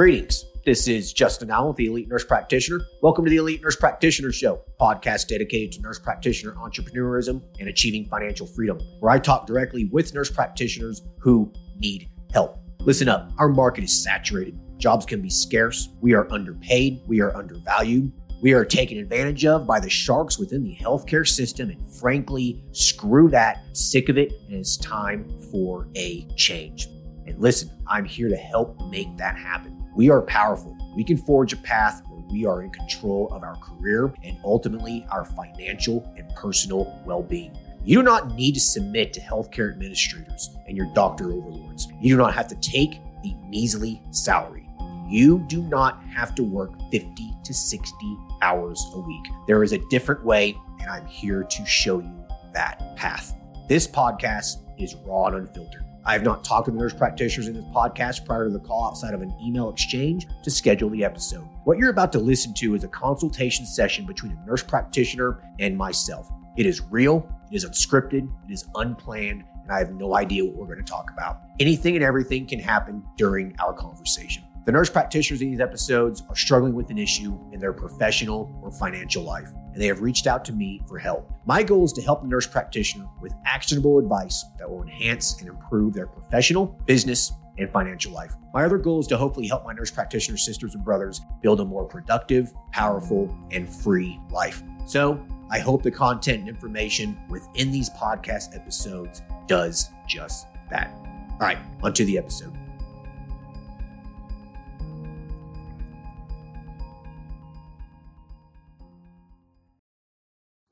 Greetings. This is Justin Allen, the Elite Nurse Practitioner. Welcome to the Elite Nurse Practitioner Show, podcast dedicated to nurse practitioner entrepreneurism and achieving financial freedom, where I talk directly with nurse practitioners who need help. Listen up, our market is saturated. Jobs can be scarce. We are underpaid. We are undervalued. We are taken advantage of by the sharks within the healthcare system. And frankly, screw that. Sick of it. And it's time for a change. And listen, I'm here to help make that happen. We are powerful. We can forge a path where we are in control of our career and ultimately our financial and personal well being. You do not need to submit to healthcare administrators and your doctor overlords. You do not have to take a measly salary. You do not have to work 50 to 60 hours a week. There is a different way, and I'm here to show you that path. This podcast is raw and unfiltered. I have not talked to nurse practitioners in this podcast prior to the call outside of an email exchange to schedule the episode. What you're about to listen to is a consultation session between a nurse practitioner and myself. It is real, it is unscripted, it is unplanned, and I have no idea what we're going to talk about. Anything and everything can happen during our conversation. The nurse practitioners in these episodes are struggling with an issue in their professional or financial life, and they have reached out to me for help. My goal is to help the nurse practitioner with actionable advice that will enhance and improve their professional, business, and financial life. My other goal is to hopefully help my nurse practitioner sisters and brothers build a more productive, powerful, and free life. So, I hope the content and information within these podcast episodes does just that. All right, onto the episode.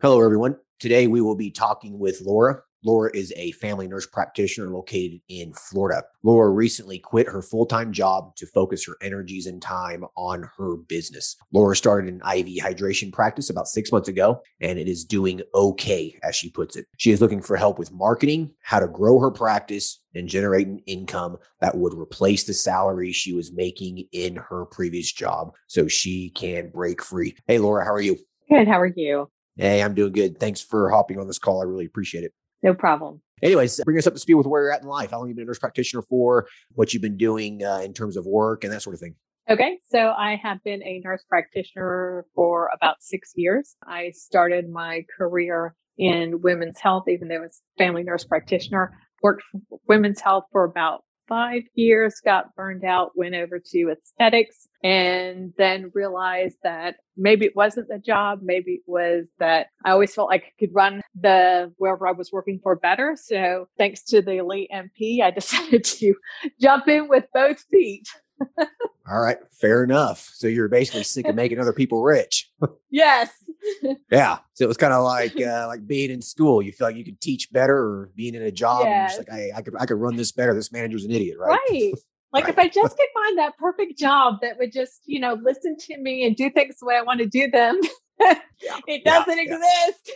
Hello, everyone. Today we will be talking with Laura. Laura is a family nurse practitioner located in Florida. Laura recently quit her full time job to focus her energies and time on her business. Laura started an IV hydration practice about six months ago, and it is doing okay, as she puts it. She is looking for help with marketing, how to grow her practice, and generate an income that would replace the salary she was making in her previous job so she can break free. Hey, Laura, how are you? Good. How are you? Hey, I'm doing good. Thanks for hopping on this call. I really appreciate it. No problem. Anyways, bring us up to speed with where you're at in life. How long you been a nurse practitioner for? What you've been doing uh, in terms of work and that sort of thing. Okay, so I have been a nurse practitioner for about six years. I started my career in women's health, even though I was family nurse practitioner. Worked women's health for about five years, got burned out, went over to aesthetics, and then realized that maybe it wasn't the job. Maybe it was that I always felt like I could run the wherever I was working for better. So thanks to the elite NP, I decided to jump in with both feet. All right, fair enough. So you're basically sick of making other people rich. yes. yeah. So it was kind of like uh, like being in school. You feel like you could teach better, or being in a job. Yes. Like, hey, I could I could run this better. This manager's an idiot, right? Right. Like right. if I just could find that perfect job that would just, you know, listen to me and do things the way I want to do them, yeah, it doesn't yeah, exist.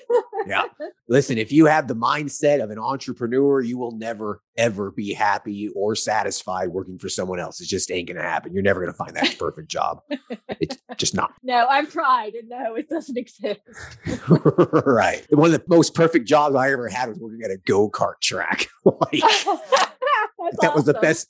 yeah. Listen, if you have the mindset of an entrepreneur, you will never, ever be happy or satisfied working for someone else. It just ain't going to happen. You're never going to find that perfect job. It's just not. No, I've tried and no, it doesn't exist. right. One of the most perfect jobs I ever had was working at a go kart track. like, that awesome. was the best.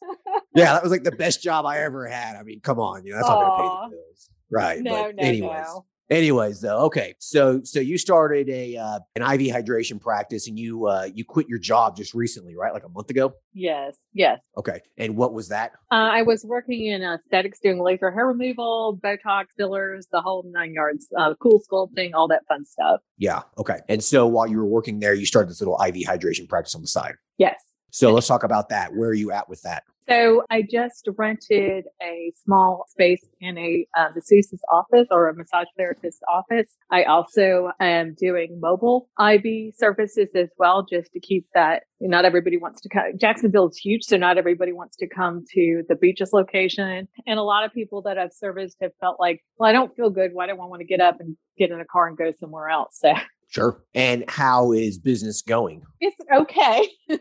Yeah, that was like the best job I ever had. I mean, come on, you know, that's Aww. not going to pay the bills. Right. No, but no, anyways. No. Anyways, though, okay. So so you started a uh, an IV hydration practice, and you uh, you quit your job just recently, right? Like a month ago. Yes. Yes. Okay. And what was that? Uh, I was working in aesthetics, doing laser hair removal, Botox, fillers, the whole nine yards, uh, cool sculpting, all that fun stuff. Yeah. Okay. And so while you were working there, you started this little IV hydration practice on the side. Yes. So let's talk about that. Where are you at with that? So I just rented a small space in a uh, masseuse's office or a massage therapist's office. I also am doing mobile IV services as well, just to keep that. Not everybody wants to come. Jacksonville is huge, so not everybody wants to come to the beaches location. And a lot of people that I've serviced have felt like, well, I don't feel good. Why do I want to get up and get in a car and go somewhere else? So Sure. And how is business going? It's okay.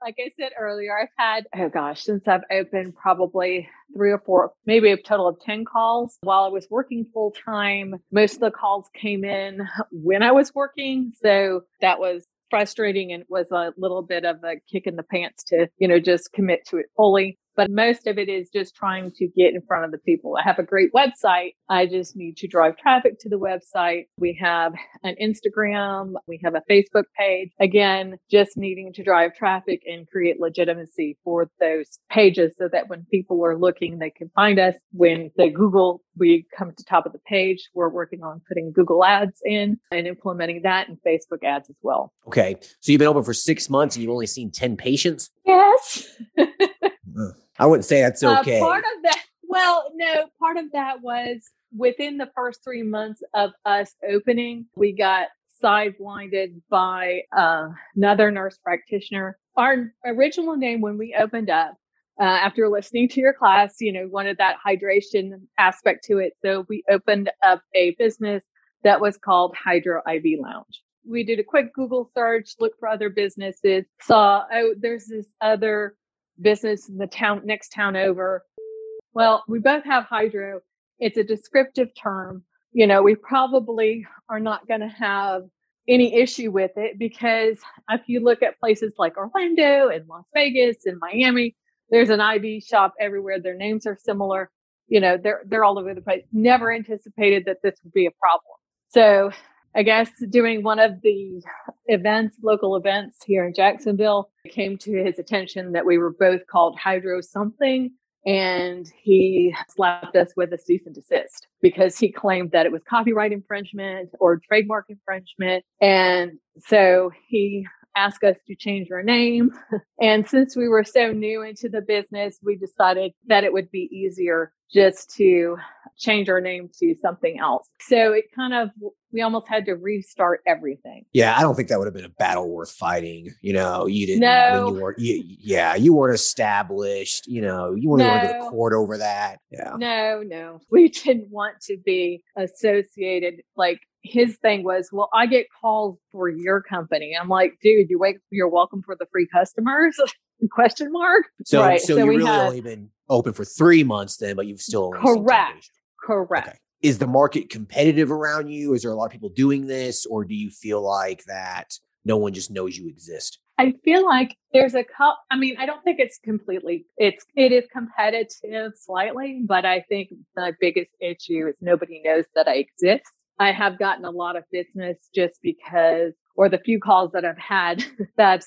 like I said earlier, I've had, oh gosh, since I've opened probably three or four, maybe a total of 10 calls while I was working full time. Most of the calls came in when I was working. So that was frustrating and was a little bit of a kick in the pants to, you know, just commit to it fully. But most of it is just trying to get in front of the people. I have a great website. I just need to drive traffic to the website. We have an Instagram. We have a Facebook page. Again, just needing to drive traffic and create legitimacy for those pages so that when people are looking, they can find us. When they Google, we come to top of the page. We're working on putting Google ads in and implementing that and Facebook ads as well. Okay. So you've been open for six months and you've only seen 10 patients? Yes. I wouldn't say that's okay. Uh, part of that, well, no, part of that was within the first three months of us opening, we got sideblinded by uh, another nurse practitioner. Our original name when we opened up, uh, after listening to your class, you know, wanted that hydration aspect to it. So we opened up a business that was called Hydro IV Lounge. We did a quick Google search, looked for other businesses, saw, oh, there's this other business in the town next town over. Well, we both have hydro. It's a descriptive term. You know, we probably are not going to have any issue with it because if you look at places like Orlando and Las Vegas and Miami, there's an IV shop everywhere. Their names are similar. You know, they're they're all over the place. Never anticipated that this would be a problem. So I guess doing one of the events, local events here in Jacksonville, came to his attention that we were both called Hydro something. And he slapped us with a cease and desist because he claimed that it was copyright infringement or trademark infringement. And so he asked us to change our name. And since we were so new into the business, we decided that it would be easier just to change our name to something else. So it kind of, we almost had to restart everything. Yeah, I don't think that would have been a battle worth fighting. You know, you didn't. No. You weren't, you, yeah, you weren't established. You know, you weren't going to go to court over that. Yeah. No, no, we didn't want to be associated. Like his thing was, well, I get calls for your company. I'm like, dude, you wait, you're welcome for the free customers. Question mark. So, Right, so, so you we really had- only been open for three months then, but you've still only seen 10 Correct. Correct. Okay. Is the market competitive around you? Is there a lot of people doing this, or do you feel like that no one just knows you exist? I feel like there's a couple. I mean, I don't think it's completely. It's it is competitive slightly, but I think the biggest issue is nobody knows that I exist. I have gotten a lot of business just because, or the few calls that I've had that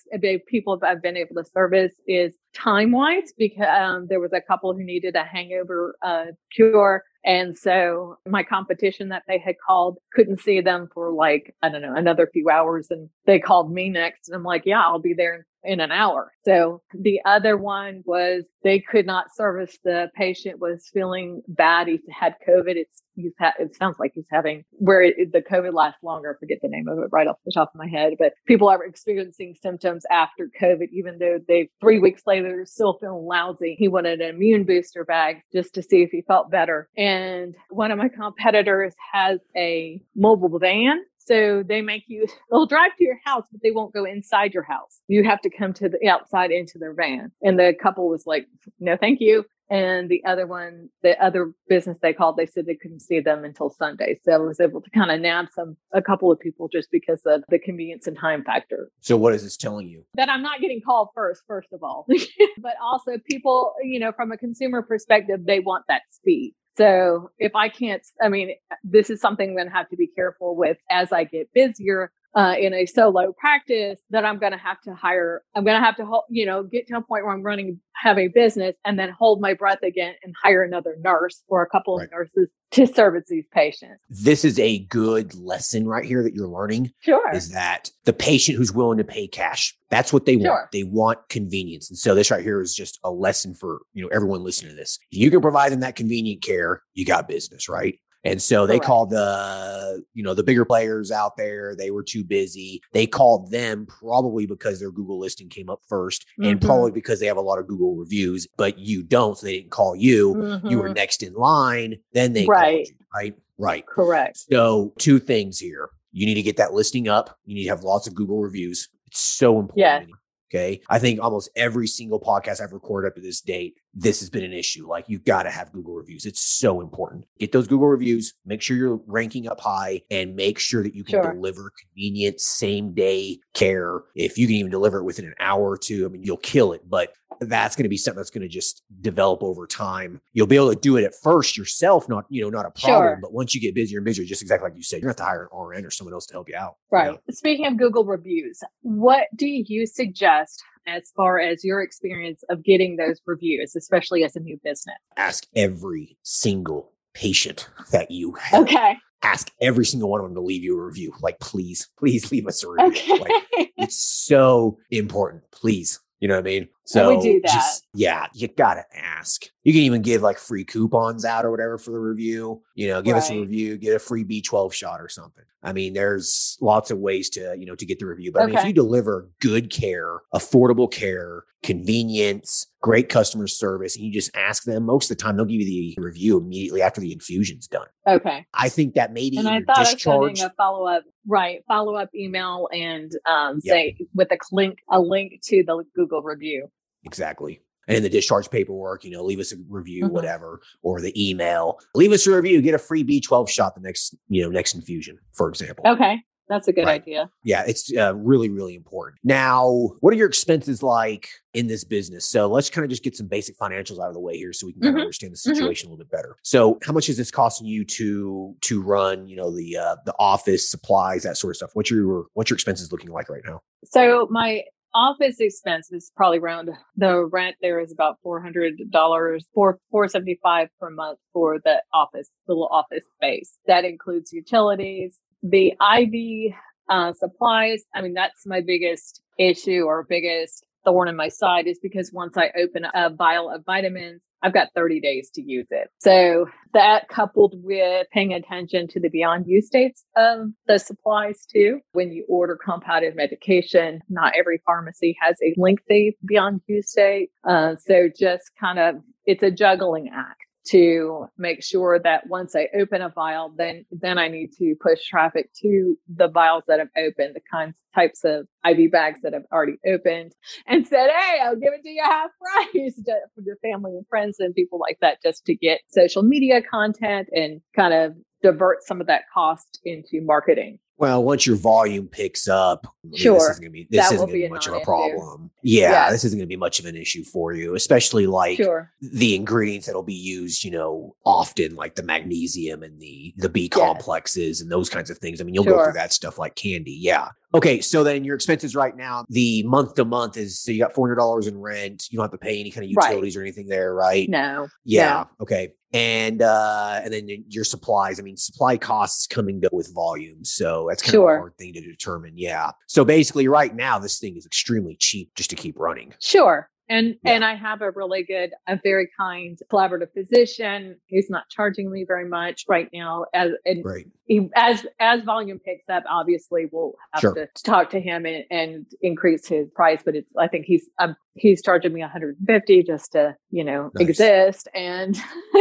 people that I've been able to service is time wise because um, there was a couple who needed a hangover uh, cure. And so my competition that they had called couldn't see them for like, I don't know, another few hours. And they called me next. And I'm like, yeah, I'll be there in an hour. So the other one was they could not service the patient was feeling bad. He had COVID. It's, he's had, it sounds like he's having where it, the COVID lasts longer. I forget the name of it right off the top of my head, but people are experiencing symptoms after COVID, even though they three weeks later still feeling lousy. He wanted an immune booster bag just to see if he felt better. And one of my competitors has a mobile van so they make you, they'll drive to your house, but they won't go inside your house. You have to come to the outside into their van. And the couple was like, no, thank you. And the other one, the other business they called, they said they couldn't see them until Sunday. So I was able to kind of nab some, a couple of people just because of the convenience and time factor. So, what is this telling you? That I'm not getting called first, first of all, but also people, you know, from a consumer perspective, they want that speed. So if I can't, I mean, this is something I'm going to have to be careful with as I get busier uh, in a solo practice that I'm going to have to hire. I'm going to have to, you know, get to a point where I'm running, have a business and then hold my breath again and hire another nurse or a couple Right. of nurses to service these patients. This is a good lesson right here that you're learning Sure. is that the patient who's willing to pay cash, that's what they Sure. want. They want convenience. And so this right here is just a lesson for, you know, everyone listening to this. You can provide them that convenient care, you got business, right? And so they Correct. called the, you know, the bigger players out there. They were too busy. They called them probably because their Google listing came up 1st and Mhm. probably because they have a lot of Google reviews, but you don't. So they didn't call you. You were Mhm. next in line. Then they Right. called you, right? Right. correct. So, two things here. You need to get that listing up. You need to have lots of Google reviews. It's so important. Yes. Okay. I think almost every single podcast I've recorded up to this date, this has been an issue. Like you got to have Google reviews. It's so important. Get those Google reviews, make sure you're ranking up high and make sure that you can Sure. deliver convenient same day care. If you can even deliver it within an hour or two, I mean, you'll kill it, but that's going to be something that's going to just develop over time. You'll be able to do it at first yourself, not, you know, not a problem. Sure. But once you get busier and busier, just exactly like you said, you're going to have to hire an RN or someone else to help you out. Right. Yeah. Speaking of Google reviews, what do you suggest as far as your experience of getting those reviews, especially as a new business? Ask every single patient that you have. Okay. Ask every single one of them to leave you a review. Like, please, please leave us a review. Okay. Like, it's so important. Please. You know what I mean? So we do that. just yeah, you gotta ask. You can even give like free coupons out or whatever for the review. You know, give us a review, get a free B12 shot or something. I mean, there's lots of ways to, you know, to get the review. But I mean, if you deliver good care, affordable care, convenience, great customer service, and you just ask them, most of the time they'll give you the review immediately after the infusion's done. Okay. I think that maybe And I thought discharge. sending a follow up, right? Follow up email and um, Yep. say with a link, a link to the Google review. Exactly. And in the discharge paperwork, you know, leave us a review, Mhm. whatever, or the email. Leave us a review, get a free B12 shot the next, you know, next infusion, for example. Okay. That's a good Right. idea. Yeah, it's uh, really, really important. Now, what are your expenses like in this business? So let's kind of just get some basic financials out of the way here, so we can kind Mhm. of understand the Mhm. situation a little bit better. So, how much is this costing you to to run, you know, the uh, the office supplies, that sort of stuff? What's your what's your expenses looking like right now? So my office expense is probably around the rent there is about four hundred dollars, four four seventy five per month for the office, the little office space. That includes utilities, the IV uh, supplies. I mean, that's my biggest issue or biggest thorn in my side is because once I open a vial of vitamins, I've got 30 days to use it. So that coupled with paying attention to the beyond use dates of the supplies too. When you order compounded medication, not every pharmacy has a lengthy beyond use date. Uh, so just kind of, it's a juggling act to make sure that once I open a vial, then then I need to push traffic to the vials that I've opened, the kinds types of IV bags that I've already opened, and said, "Hey, I'll give it to you half price to, for your family and friends and people like that, just to get social media content and kind of divert some of that cost into marketing." Well, once your volume picks up, I mean, this isn't going to be this isn't to be much of a problem. Yeah, Yeah. this isn't going to be much of an issue for you, especially like Sure. the ingredients that'll be used, you know, often like the magnesium and the the B complexes and those kinds of things. I mean, you'll go through that stuff like candy. Yeah. Okay, so then your expenses right now, the month to month is so you got four hundred dollars in rent. You don't have to pay any kind of Right. utilities or anything there, right? No. Yeah. Okay. And uh and then your supplies. I mean, supply costs come and go with volume. So that's kind of a hard thing to determine. Yeah. So basically right now this thing is extremely cheap just to keep running. Sure. And Yeah. and I have a really good, a very kind collaborative physician. He's not charging me very much right now. As and Great. As as volume picks up, obviously we'll have Sure. to talk to him and, and increase his price. But it's I think he's um, he's charging me 150 just to you know Nice. exist. And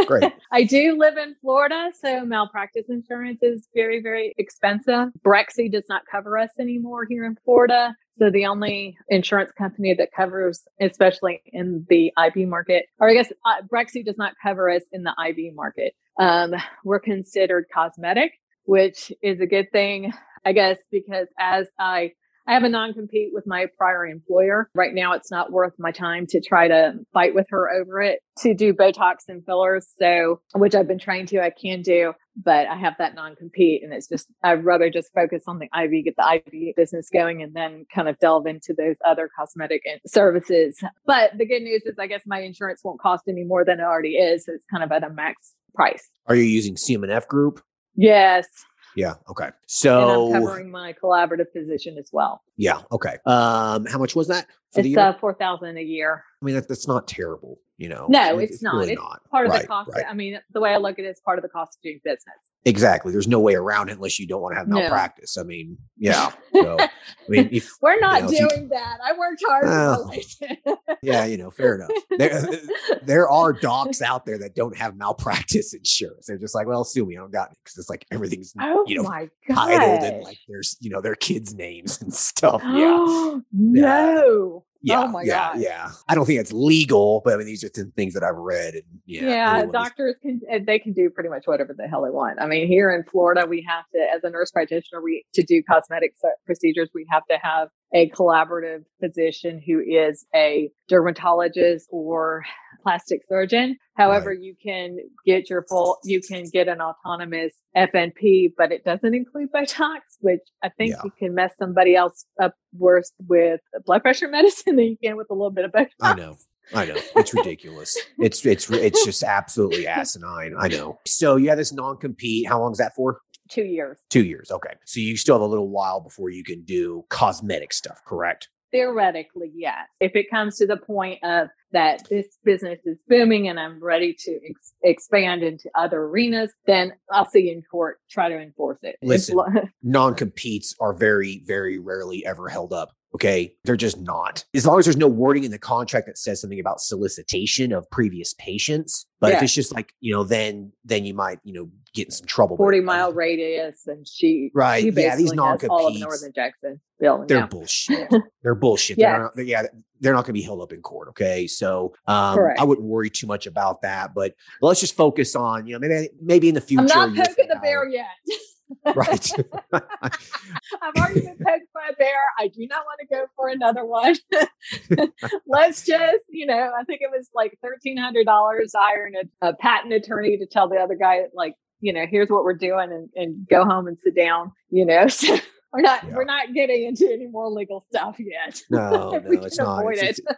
Great. I do live in Florida, so malpractice insurance is very very expensive. Berxi does not cover us anymore here in Florida. So the only insurance company that covers, especially in the IV market, or I guess uh, Berxi does not cover us in the IV market. Um, we're considered cosmetic, which is a good thing, I guess, because as I I have a non-compete with my prior employer. Right now, it's not worth my time to try to fight with her over it to do Botox and fillers. So, which I've been trained to, I can do, but I have that non-compete and it's just, I'd rather just focus on the IV, get the IV business going and then kind of delve into those other cosmetic services. But the good news is I guess my insurance won't cost any more than it already is. So it's kind of at a max price. Are you using CM&F group? Yes. Yeah. Okay. So and I'm covering my collaborative physician as well. yeah. Okay. Um, how much was that It's uh, 4000 a year. I mean, that, that's not terrible. You know. No, It- it's, not. really it's not. part of Right, the cost. right. I mean, the way I look at it is part of the cost of doing business. Exactly. There's no way around it unless you don't want to have No. malpractice. I mean, yeah. So, I mean, if We're not know, if you- doing that. I worked hard. My yeah, you know, fair enough. There, uh, uh, there are docs out there that don't have malpractice insurance. They're just like, well, sue me. I don't got it because it's like everything's oh you know my god! titled and like there's you know their kids' names and stuff. Yeah, no. Yeah, oh my yeah, God. yeah. I don't think it's legal, but I mean, these are th- things that I've read. And yeah, Yeah, doctors can uh, they can do pretty much whatever the hell they want. I mean, here in Florida, we have to, as a nurse practitioner, we to do cosmetic procedures, we have to have a collaborative physician who is a dermatologist or plastic surgeon. However, you can get your full, you can get an autonomous FNP, but it doesn't include Botox, which I think Yeah. you can mess somebody else up worse with blood pressure medicine than you can with a little bit of Botox. I know. I know. It's ridiculous. it's it's it's just absolutely asinine. I know. So you have this non compete. How long is that for? Two years. Two years. Okay. So you still have a little while before you can do cosmetic stuff, correct? Theoretically, yes. If it comes to the point of that this business is booming and I'm ready to ex- expand into other arenas, then I'll see you in court, try to enforce it. Listen. lo- Non competes are very, very rarely ever held up. Okay. They're just not. As long as there's no wording in the contract that says something about solicitation of previous patients. But if it's just like, you know, then then you might, you know, get in some trouble. 40 uh, mile radius and she, Right. she Yeah. These non all of. Northern Jackson building. They're now. bullshit. They're bullshit. Yes. They're they're- yeah, they're not going to be held up in court. Okay, so um. I wouldn't worry too much about that. But let's just focus on you know maybe maybe in the future. I'm not poking the bear yet. right? I've already been poked by a bear. I do not want to go for another one. Let's just, you know, I think it was like thirteen hundred dollars hiring a, a patent attorney to tell the other guy, like, you know, here's what we're doing, and, and go home and sit down. You know, so we're not Yeah. we're not getting into any more legal stuff yet. no, no, it's not. It's- it. it's-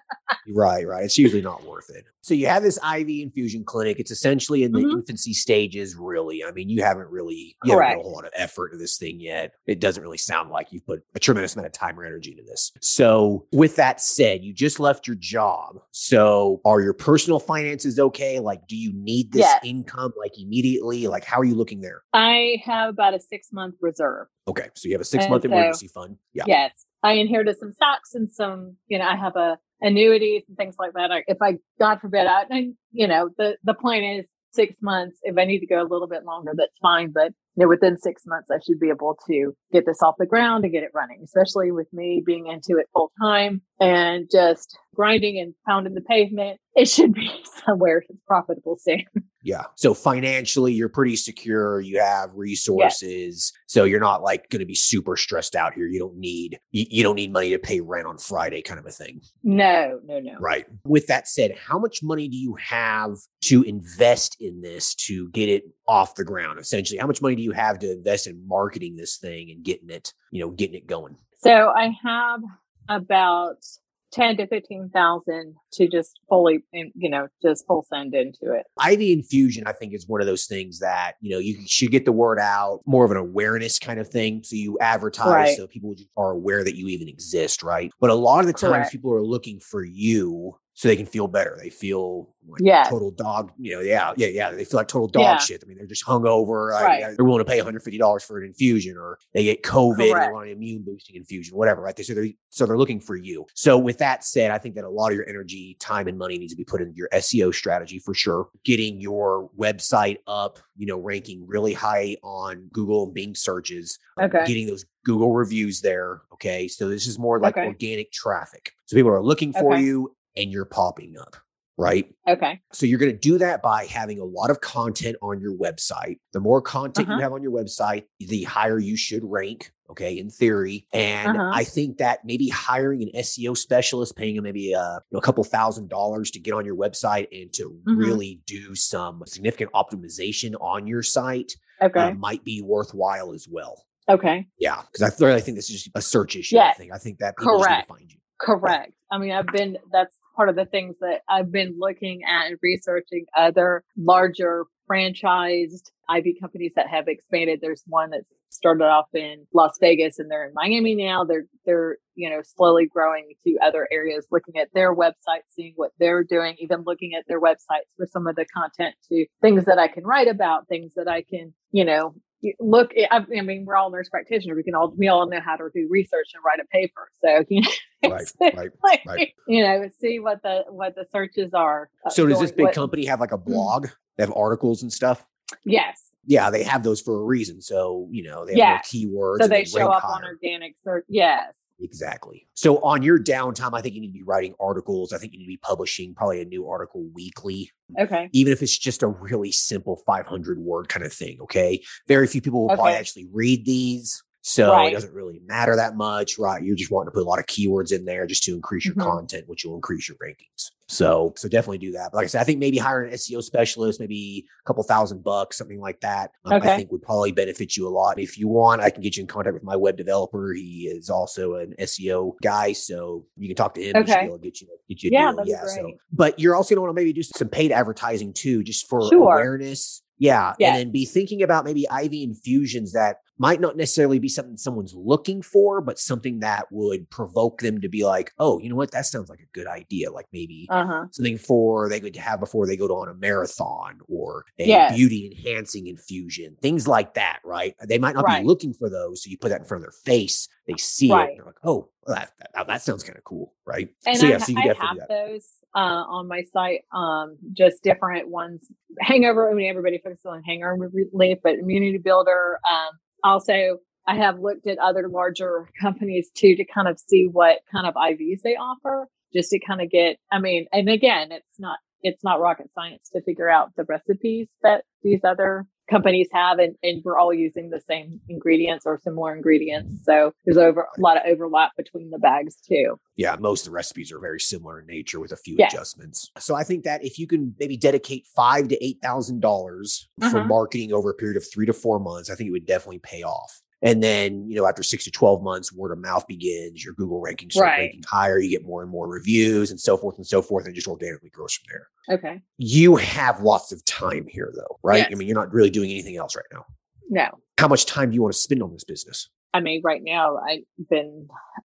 right, right. It's usually not worth it. So you have this IV infusion clinic. It's essentially in the Mhm. infancy stages. Really, I mean, you haven't really you haven't put a whole lot of effort into this thing yet. It doesn't really sound like you've put a tremendous amount of time or energy into this. So, with that said, you just left your job. So, are your personal finances okay? Like, do you need this Yes. income like immediately? Like, how are you looking there? I have about a six month reserve. Okay, so you have a six Month so- emergency fund. Yeah. Yes. I inherited some stocks and some, you know, I have a annuities and things like that. If I, God forbid, I, I, you know, the, the point is six months. If I need to go a little bit longer, that's fine. But, you know, within six months, I should be able to get this off the ground and get it running, especially with me being into it full time and just grinding and pounding the pavement. It should be somewhere profitable soon. Yeah. So financially, you're pretty secure. You have resources. So you're not like going to be super stressed out here. You don't need you, you don't need money to pay rent on Friday, kind of a thing. No, no, no. Right. With that said, how much money do you have to invest in this to get it off the ground? Essentially, how much money do you have to invest in marketing this thing and getting it, you know, getting it going? So I have about ten to fifteen thousand to just fully, you know, just full send into it. IV infusion, I think, is one of those things that, you know, you should get the word out, more of an awareness kind of thing. So you advertise Right. so people are aware that you even exist, right? But a lot of the times Correct. people are looking for you so they can feel better. They feel like Yes. total dog, you know, yeah, yeah, yeah. They feel like total dog Yeah. shit. I mean, they're just hungover. yeah, they're willing to pay $150 for an infusion or they get COVID and they want an immune boosting infusion, whatever, right? They, so, they're, so they're looking for you. So with that said, I think that a lot of your energy, time, and money needs to be put into your SEO strategy for sure. Getting your website up, you know, ranking really high on Google and Bing searches, um, Okay. getting those Google reviews there. Okay. So this is more like Okay. organic traffic. So people are looking for Okay. you and you're popping up, right? Okay. So you're going to do that by having a lot of content on your website. The more content Uh-huh. you have on your website, the higher you should rank. Okay, in theory, and Uh-huh. I think that maybe hiring an SEO specialist, paying them maybe a, you know, a couple thousand dollars to get on your website and to Mhm. really do some significant optimization on your site Okay. uh, might be worthwhile as well. okay. Yeah, because I really think this is just a search issue. I think I think that people Correct. to find you. Correct. I mean, I've been, that's part of the things that I've been looking at and researching other larger franchised IV companies that have expanded. There's one that started off in Las Vegas and they're in Miami now. They're, they're, you know, slowly growing to other areas, looking at their website, seeing what they're doing, even looking at their websites for some of the content to things that I can write about, things that I can, you know, look I, I mean we're all nurse practitioners we can all we all know how to do research and write a paper so you know Right, right, like, right. you know see what the what the searches are uh, So does this big what- company have like a blog? They have articles and stuff. yes Yeah, they have those for a reason. So you know they have Yes. keywords. so and they show up on organic search yes Exactly. So on your downtime, I think you need to be writing articles. I think you need to be publishing probably a new article weekly. Okay. Even if it's just a really simple 500 word kind of thing. Okay. Very few people will Okay. probably actually read these. So Right. it doesn't really matter that much, right? You're just wanting to put a lot of keywords in there just to increase your Mhm. content, which will increase your rankings. So, so definitely do that. But like I said, I think maybe hire an SEO specialist, maybe a couple thousand bucks, something like that. um, I think would probably benefit you a lot. If you want, I can get you in contact with my web developer. He is also an SEO guy, so you can talk to him. Okay. to get you get you Yeah, yeah. So, but you're also going to want to maybe do some paid advertising too, just for Sure. awareness. Yeah. Yes. And then be thinking about maybe IV infusions that might not necessarily be something someone's looking for, but something that would provoke them to be like, oh, you know what? That sounds like a good idea. Like maybe Uh huh. something for they could have before they go to on a marathon or a Yes. beauty enhancing infusion, things like that, right? They might not Right. be looking for those. So you put that in front of their face, they see it, Right. and they're like, oh, that, that, that sounds kind of cool, right? And so I, yeah, so you I have definitely those uh, on my site, um, just different ones. Hangover, I mean, everybody focuses on hangover relief, but immunity builder. Um, also, I have looked at other larger companies too to kind of see what kind of IVs they offer, just to kind of get. I mean, and again, it's not it's not rocket science to figure out the recipes that these other companies have and, and we're all using the same ingredients or similar ingredients so there's over a lot of overlap between the bags too Yeah, most of the recipes are very similar in nature with a few Yes. adjustments. So I think that if you can maybe dedicate five to eight thousand dollars for Uh-huh. marketing over a period of three to four months, I think it would definitely pay off. And then, you know, after six to 12 months, word of mouth begins, your Google rankings start Right. ranking higher, you get more and more reviews and so forth and so forth, and it just organically grows from there. okay You have lots of time here though, right? I mean, you're not really doing anything else right now. no How much time do you want to spend on this business? I mean, right now I've been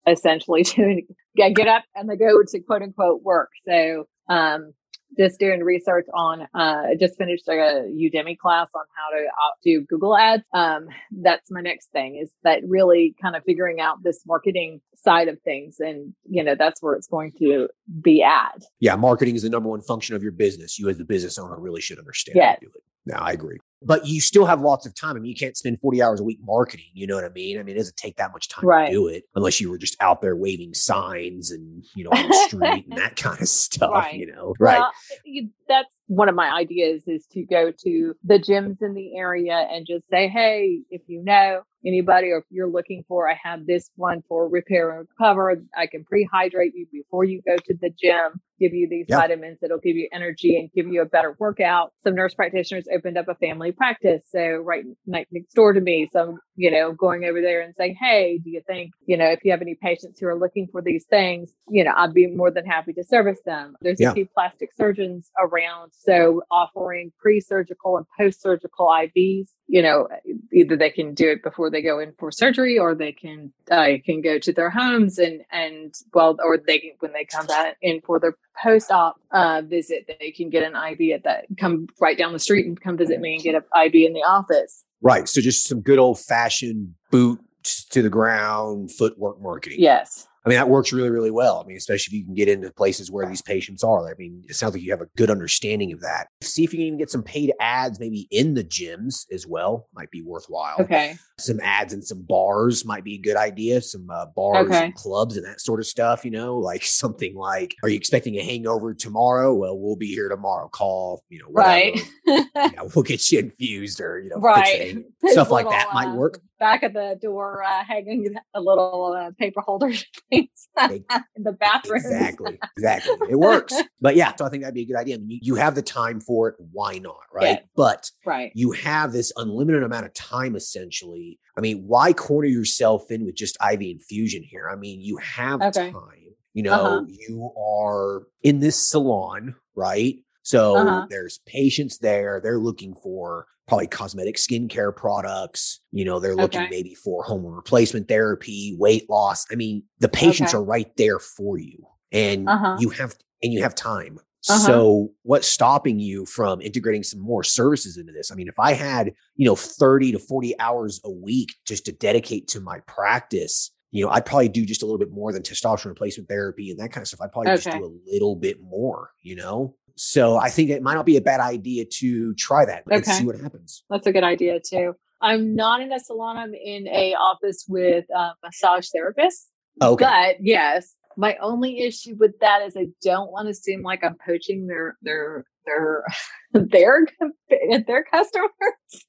essentially doing get get up and I go to quote unquote work. So um just doing research on uh just finished a Udemy class on how to do Google ads. Um that's my next thing is that really kind of figuring out this marketing side of things and you know that's where it's going to be at. Yeah, marketing is the number one function of your business. You as the business owner really should understand how Yes. to. No, I agree. But you still have lots of time. I mean, you can't spend 40 hours a week marketing. You know what I mean? I mean, it doesn't take that much time Right. to do it unless you were just out there waving signs and, you know, on the street and that kind of stuff, Right. you know? Right. Well, you- that's one of my ideas is to go to the gyms in the area and just say, hey, if you know anybody or if you're looking for, I have this one for repair and recover. I can pre-hydrate you before you go to the gym, give you these Yeah. vitamins that'll give you energy and give you a better workout. Some nurse practitioners opened up a family practice. So right next door to me. So, I'm, you know, going over there and saying, hey, do you think, you know, if you have any patients who are looking for these things, you know, I'd be more than happy to service them. There's Yeah. a few plastic surgeons around. So offering pre-surgical and post-surgical IVs, you know, either they can do it before they go in for surgery or they can, uh, can go to their homes and, and well, or they can, when they come back in for their post-op, uh, visit, they can get an IV at that, come right down the street and come visit me and get an IV in the office. Right. So just some good old fashioned boots to the ground footwork marketing. Yes. I mean, that works really, really well. I mean, especially if you can get into places where these patients are. I mean, it sounds like you have a good understanding of that. See if you can even get some paid ads maybe in the gyms as well. Might be worthwhile. Okay. Some ads in some bars might be a good idea. Some uh, bars Okay. and clubs and that sort of stuff, you know, like something like, are you expecting a hangover tomorrow? Well, we'll be here tomorrow. Call, you know, whatever. Right. Yeah, we'll get you infused or, you know, right. Stuff like that might work. Back of the door, uh, hanging a little uh, paper holder things in the bathroom. Exactly. Exactly. It works. But yeah, so I think that'd be a good idea. I mean, you, you have the time for it. Why not? Right. Yes. But Right. you have this unlimited amount of time essentially. I mean, why corner yourself in with just IV infusion here? I mean, you have Okay. time. You know, Uh-huh. you are in this salon, right? So Uh-huh. there's patients there. They're looking for probably cosmetic skincare products. You know, they're looking Okay. maybe for hormone replacement therapy, weight loss. I mean, the patients Okay. are right there for you. And Uh-huh. you have and you have time. Uh-huh. So what's stopping you from integrating some more services into this? I mean, if I had, you know, 30 to 40 hours a week just to dedicate to my practice, you know, I'd probably do just a little bit more than testosterone replacement therapy and that kind of stuff. I'd probably just do a little bit more, you know? So I think it might not be a bad idea to try that and Okay. see what happens. That's a good idea too. I'm not in a salon. I'm in a office with a massage therapist. Okay. But yes, my only issue with that is I don't want to seem like I'm poaching their their their their their customers.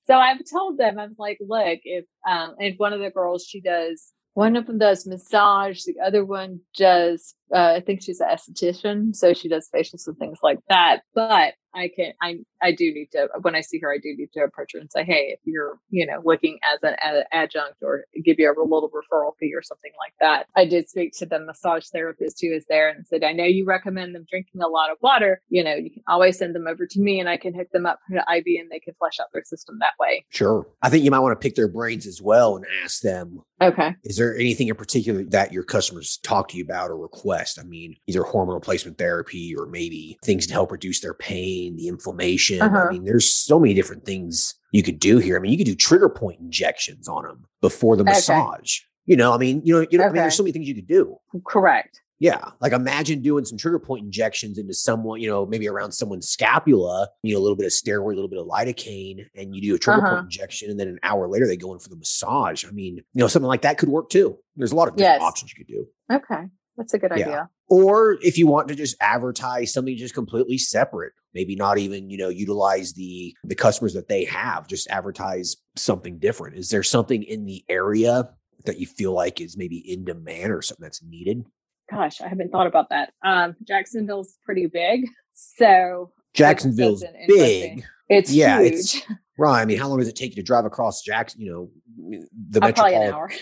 So I've told them I'm like, look, if um and one of the girls she does one of them does massage, the other one does uh, I think she's an esthetician, so she does facials and things like that. But I can, I, I do need to, when I see her, I do need to approach her and say, Hey, if you're, you know, looking as an, as an adjunct or give you a little referral fee or something like that. I did speak to the massage therapist who is there and said, I know you recommend them drinking a lot of water. You know, you can always send them over to me and I can hook them up for IV and they can flush out their system that way. Sure. I think you might want to pick their brains as well and ask them, okay, is there anything in particular that your customers talk to you about or request? I mean, either hormone replacement therapy or maybe things to help reduce their pain, the inflammation. Uh-huh. I mean, there's so many different things you could do here. I mean, you could do trigger point injections on them before the Okay. massage. You know, I mean, you know, you know, I mean, there's so many things you could do. correct. Yeah. Like imagine doing some trigger point injections into someone, you know, maybe around someone's scapula, you know, a little bit of steroid, a little bit of lidocaine, and you do a trigger Uh-huh. point injection. And then an hour later, they go in for the massage. I mean, you know, something like that could work too. There's a lot of different Yes. options you could do. Okay. That's a good Yeah. idea. Or if you want to just advertise something just completely separate, maybe not even, you know, utilize the the customers that they have, just advertise something different. Is there something in the area that you feel like is maybe in demand or something that's needed? Gosh, I haven't thought about that. Um, Jacksonville's pretty big. So Jacksonville's big. it's Yeah, huge. it's Right. I mean, how long does it take you to drive across Jackson? You know, the Uh, probably an metropolitan.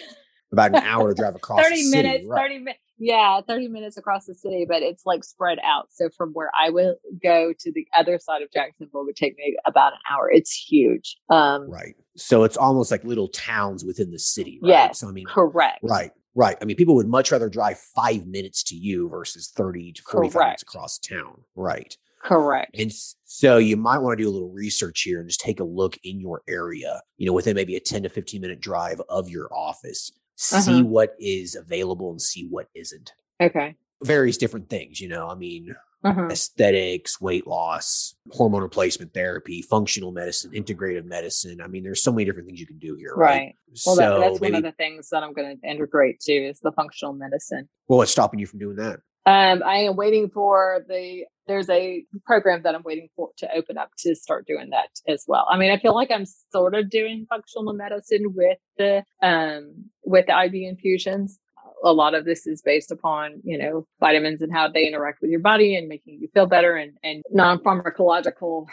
About an hour to drive across. 30 the city, minutes, right. 30 minutes. Yeah, 30 minutes across the city, but it's like spread out. So from where I would go to the other side of Jacksonville would take me about an hour. It's huge. Um, Right. So it's almost like little towns within the city. Right? Yes, So I mean, correct. right, right. I mean, people would much rather drive five minutes to you versus thirty to forty-five minutes across town. Right. Correct. And so you might want to do a little research here and just take a look in your area, you know, within maybe a 10 to 15 minute drive of your office, see Uh-huh. what is available and see what isn't. Okay. Various different things, you know, I mean, Mhm. aesthetics, weight loss, hormone replacement therapy, functional medicine, integrative medicine. I mean, there's so many different things you can do here, right? Right. Well, that, that's maybe, one of the things that I'm going to integrate too is the functional medicine. well, what's stopping you from doing that? Um, I am waiting for the. There's a program that I'm waiting for to open up to start doing that as well. I mean, I feel like I'm sort of doing functional medicine with the um with the IV infusions. A lot of this is based upon you know vitamins and how they interact with your body and making you feel better and and non pharmacological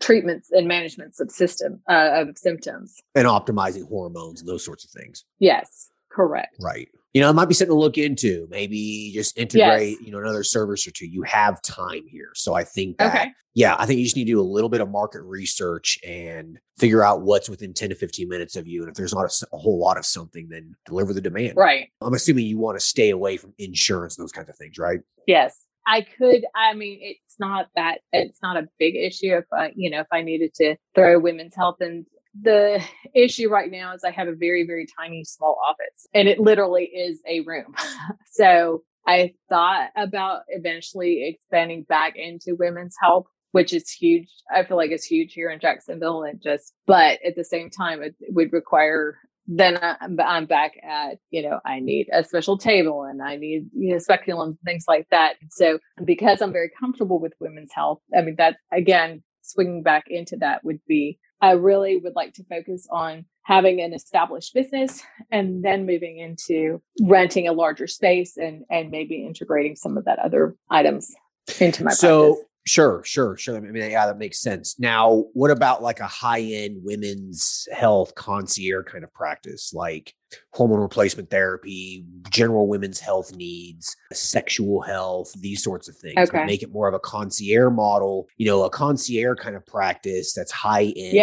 treatments and managements of system uh, of symptoms. And optimizing hormones and those sorts of things. Yes, correct. Right. You know, it might be something to look into. Maybe just integrate, you know, another service or two. You have time here. So I think that, Okay. yeah, I think you just need to do a little bit of market research and figure out what's within 10 to 15 minutes of you. And if there's not a whole lot of something, then deliver the demand. Right. I'm assuming you want to stay away from insurance and those kinds of things, right? Yes. I could, I mean, it's not that, it's not a big issue if I, you know, if I needed to throw women's health and the issue right now is I have a very, very tiny small office and it literally is a room. so I thought about eventually expanding back into women's health, which is huge. I feel like it's huge here in Jacksonville and just, but at the same time, it would require then I'm, back at, you know, I need a special table and I need, you know, speculum, things like that. So because I'm very comfortable with women's health, I mean, that again, swinging back into that would be, I really would like to focus on having an established business and then moving into renting a larger space and, and maybe integrating some of that other items into my so practice. sure, sure, sure. I mean, yeah, that makes sense. Now, what about like a high-end women's health concierge kind of practice, like hormone replacement therapy, general women's health needs, sexual health, these sorts of things? Okay. Make it more of a concierge model, you know, a concierge kind of practice that's high end.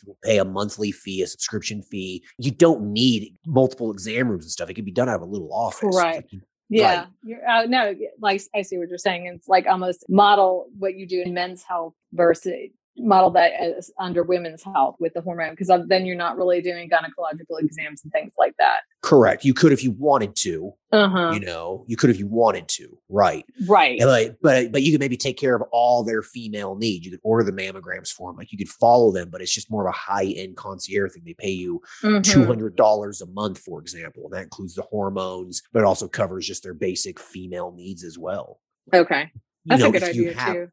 People pay a monthly fee, a subscription fee. You don't need multiple exam rooms and stuff. It can be done out of a little office. Right. Like, Yeah, you're uh, no, like I see what you're saying. It's like almost model what you do in men's health versus model that as under women's health with the hormone because then you're not really doing gynecological exams and things like that. Correct. You could if you wanted to. Uh-huh. You know, you could if you wanted to. Right. Right. And like, but but you could maybe take care of all their female needs. You could order the mammograms for them. Like you could follow them, but it's just more of a high end concierge thing. They pay you Mhm. hundred dollars a month, for example, and that includes the hormones, but it also covers just their basic female needs as well. Okay. You That's know, a good you idea have- too.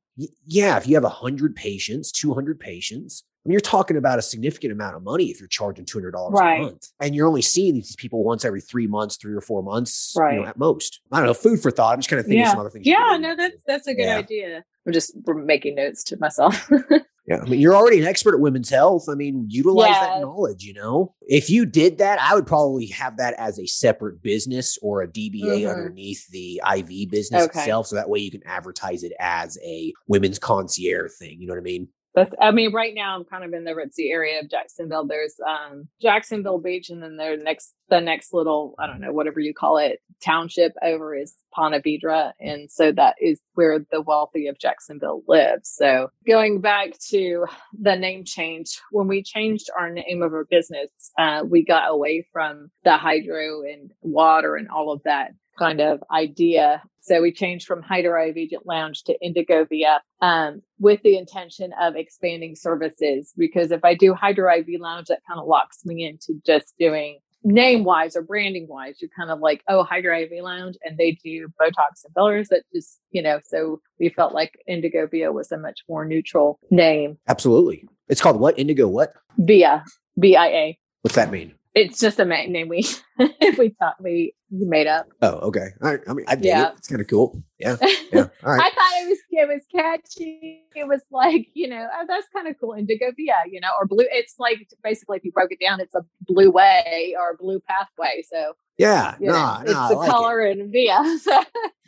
Yeah, if you have 100 patients, 200 patients, I mean, you're talking about a significant amount of money if you're charging $200 Right. a month. And you're only seeing these people once every three months, three or four months, you know, at most. I don't know, food for thought. I'm just kind of thinking of Yeah. some other things. Yeah, no, that's that's a good Yeah. idea. I'm just making notes to myself. Yeah. I mean, you're already an expert at women's health. I mean, utilize that knowledge, you know? If you did that, I would probably have that as a separate business or a DBA Mhm. underneath the IV business Okay. itself. So that way you can advertise it as a women's concierge thing. You know what I mean? That's I mean, right now I'm kind of in the ritzy area of Jacksonville. There's um Jacksonville Beach and then the next the next little, I don't know, whatever you call it, township over is Ponte Vedra. And so that is where the wealthy of Jacksonville lives. So going back to the name change, when we changed our name of our business, uh, we got away from the hydro and water and all of that kind of idea. So we changed from Hydro IV Agent Lounge to Indigo Via um, with the intention of expanding services. Because if I do Hydro IV Lounge, that kind of locks me into just doing name wise or branding wise. You're kind of like, oh, Hydro IV Lounge, and they do Botox and fillers. That just, you know, so we felt like Indigo Via was a much more neutral name. Absolutely. It's called what? Indigo what? Via, V I A. What's that mean? It's just a name we we thought we made up. Oh, okay. All right. I mean, I dig Yeah. it. It's kind of cool. Yeah. Yeah. All right. I thought it was it was catchy. It was like you know oh, that's kind of cool. Indigo Via, you know, or blue. It's like basically if you broke it down, it's a blue way or blue pathway. So Yeah. you know, Nah, it's nah, the like it. color and Via. So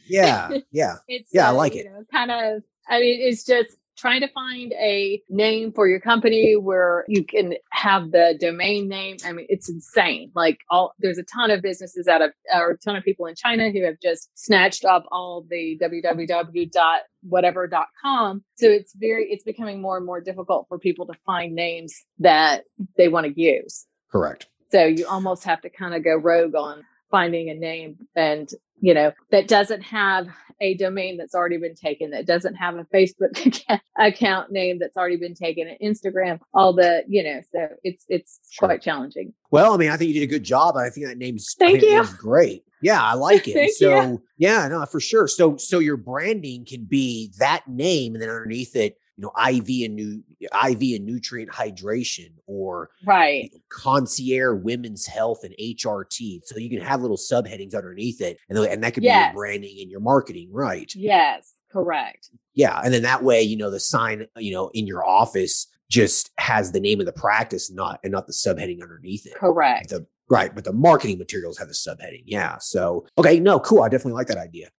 Yeah. Yeah. it's Yeah, I uh, like it. know, kind of. I mean, it's just trying to find a name for your company where you can have the domain name. I mean, it's insane. Like all there's a ton of businesses out of or a ton of people in China who have just snatched up all the www dot whatever dot com. So it's very it's becoming more and more difficult for people to find names that they want to use. Correct. So you almost have to kind of go rogue on finding a name and, you know, that doesn't have a domain that's already been taken, that doesn't have a Facebook account- name that's already been taken, an Instagram, all the, you know, so it's it's Sure. quite challenging. Well, I mean, I think you did a good job. I think that name's Thank you. name's great. Yeah, I like it. So you. yeah, no, for sure. So so your branding can be that name, and then underneath it, you know, IV and new IV and nutrient hydration, or Right. concierge women's health and HRT. So you can have little subheadings underneath it, and and that could be your branding and your marketing, right? Yes, correct. Yeah, and then that way, you know, the sign, you know, in your office just has the name of the practice, not and not the subheading underneath it. Correct. The right, but the marketing materials have the subheading. Yeah. So okay, no, cool. I definitely like that idea.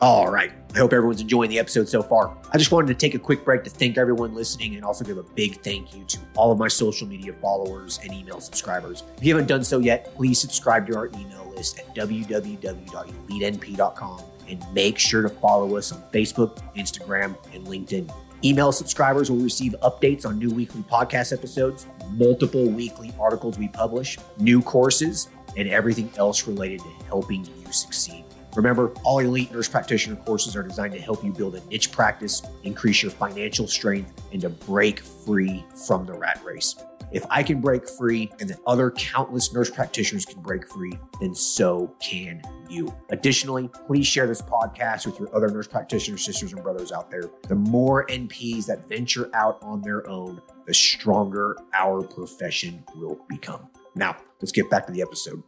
All right. I hope everyone's enjoying the episode so far. I just wanted to take a quick break to thank everyone listening and also give a big thank you to all of my social media followers and email subscribers. If you haven't done so yet, please subscribe to our email list at www.elitenp.com and make sure to follow us on Facebook, Instagram, and LinkedIn. Email subscribers will receive updates on new weekly podcast episodes, multiple weekly articles we publish, new courses, and everything else related to helping you succeed. Remember, all elite nurse practitioner courses are designed to help you build a niche practice, increase your financial strength, and to break free from the rat race. If I can break free and that other countless nurse practitioners can break free, then so can you. Additionally, please share this podcast with your other nurse practitioner sisters and brothers out there. The more NPs that venture out on their own, the stronger our profession will become. Now, let's get back to the episode.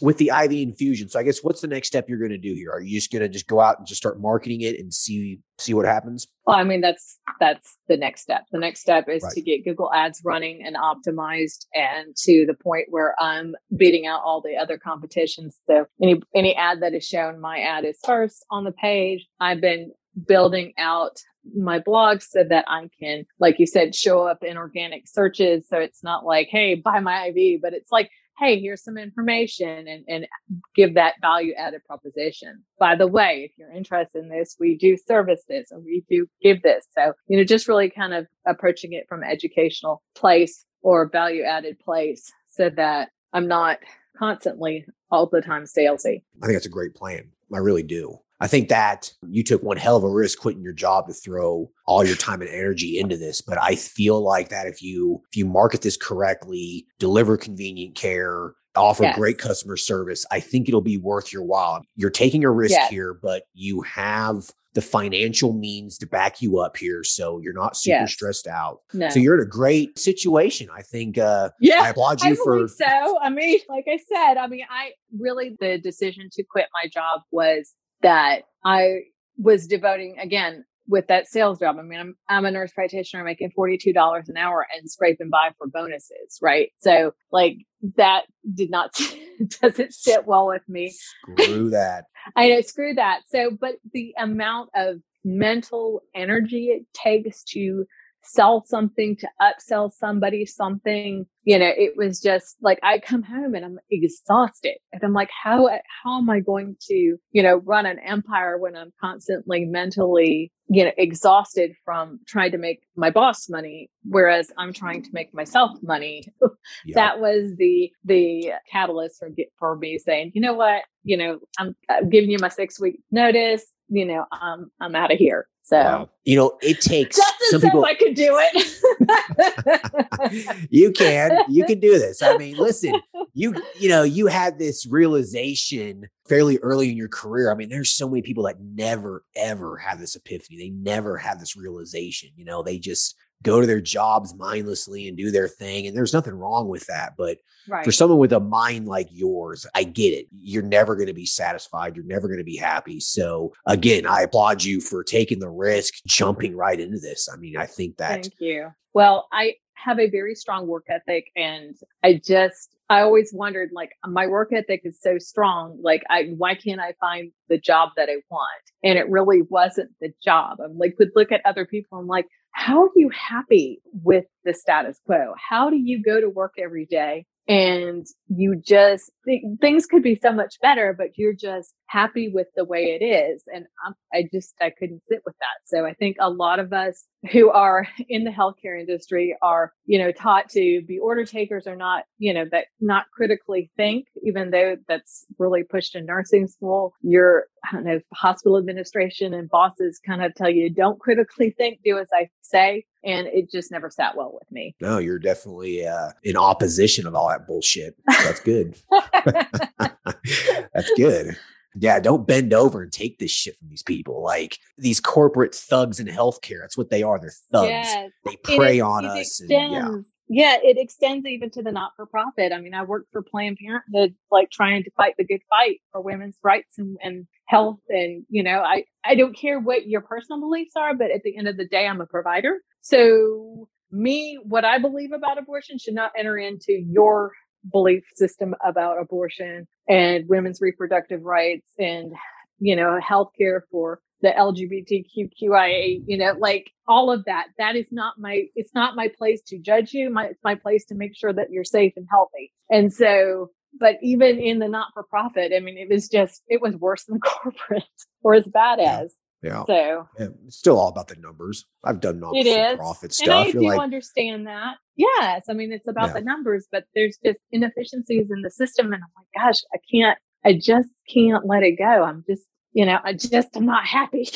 With the IV infusion. So I guess what's the next step you're going to do here? Are you just going to just go out and just start marketing it and see see what happens? Well, I mean, that's that's the next step. The next step is Right. to get Google Ads running and optimized, and to the point where I'm beating out all the other competitions. So any any ad that is shown, my ad is first on the page. I've been building out my blog so that I can, like you said, show up in organic searches. So it's not like, hey, buy my IV, but it's like, hey, here's some information and, and give that value added proposition. By the way, if you're interested in this, we do service this and we do give this. So, you know, just really kind of approaching it from educational place or value added place so that I'm not constantly all the time salesy. I think that's a great plan. I really do. I think that you took one hell of a risk quitting your job to throw all your time and energy into this. But I feel like that if you if you market this correctly, deliver convenient care, offer yes. great customer service, I think it'll be worth your while. You're taking a risk yes. here, but you have the financial means to back you up here so you're not super yes. stressed out no. so you're in a great situation i think uh yeah i applaud you I for so i mean like i said i mean i really the decision to quit my job was that I was devoting again with that sales job. I mean, I'm I'm a nurse practitioner making $42 an hour and scraping by for bonuses, right? So like that did not doesn't sit well with me. Screw that. I know, screw that. So but the amount of mental energy it takes to sell something to upsell somebody something you know it was just like i come home and i'm exhausted. And i'm like how how am i going to you know run an empire when i'm constantly mentally you know exhausted from trying to make my boss money whereas i'm trying to make myself money? That was the the catalyst for for me saying you know what? You know i'm, I'm giving you my six week notice. You know i'm i'm out of here so wow. you know, it takes Justin some people. I could do it. you can, you can do this. I mean, listen, you you know, you had this realization fairly early in your career. I mean, there's so many people that never ever have this epiphany. They never have this realization. You know, they just go to their jobs mindlessly and do their thing. And there's nothing wrong with that. But right. for someone with a mind like yours, I get it. You're never going to be satisfied. You're never going to be happy. So again, I applaud you for taking the risk, jumping right into this. I mean, I think that. Thank you. Well, I have a very strong work ethic and I just I always wondered like my work ethic is so strong like I why can't I find the job that I want? And it really wasn't the job. I'm like would look at other people I'm like how are you happy with the status quo? How do you go to work every day? And you just th- things could be so much better but you're just happy with the way it is and I'm, i just i couldn't sit with that so i think a lot of us who are in the healthcare industry are you know taught to be order takers or not you know that not critically think even though that's really pushed in nursing school your kind of hospital administration and bosses kind of tell you don't critically think do as i say and it just never sat well with me. No, you're definitely uh, in opposition of all that bullshit. That's good. That's good. Yeah, don't bend over and take this shit from these people. Like these corporate thugs in healthcare. That's what they are. They're thugs. Yes. They prey it, on it us. And, yeah. yeah, it extends even to the not for profit. I mean, I worked for Planned Parenthood, like trying to fight the good fight for women's rights and, and health. And, you know, I, I don't care what your personal beliefs are, but at the end of the day, I'm a provider. So me, what I believe about abortion should not enter into your belief system about abortion and women's reproductive rights and, you know, healthcare for the LGBTQIA, you know, like all of that. That is not my, it's not my place to judge you. My, it's my place to make sure that you're safe and healthy. And so, but even in the not for profit, I mean, it was just, it was worse than corporate or as bad as. Yeah. So yeah, it's still all about the numbers. I've done non profit stuff. And I You're do like, understand that. Yes. I mean, it's about yeah. the numbers, but there's just inefficiencies in the system. And I'm like, gosh, I can't, I just can't let it go. I'm just, you know, I just, I'm not happy.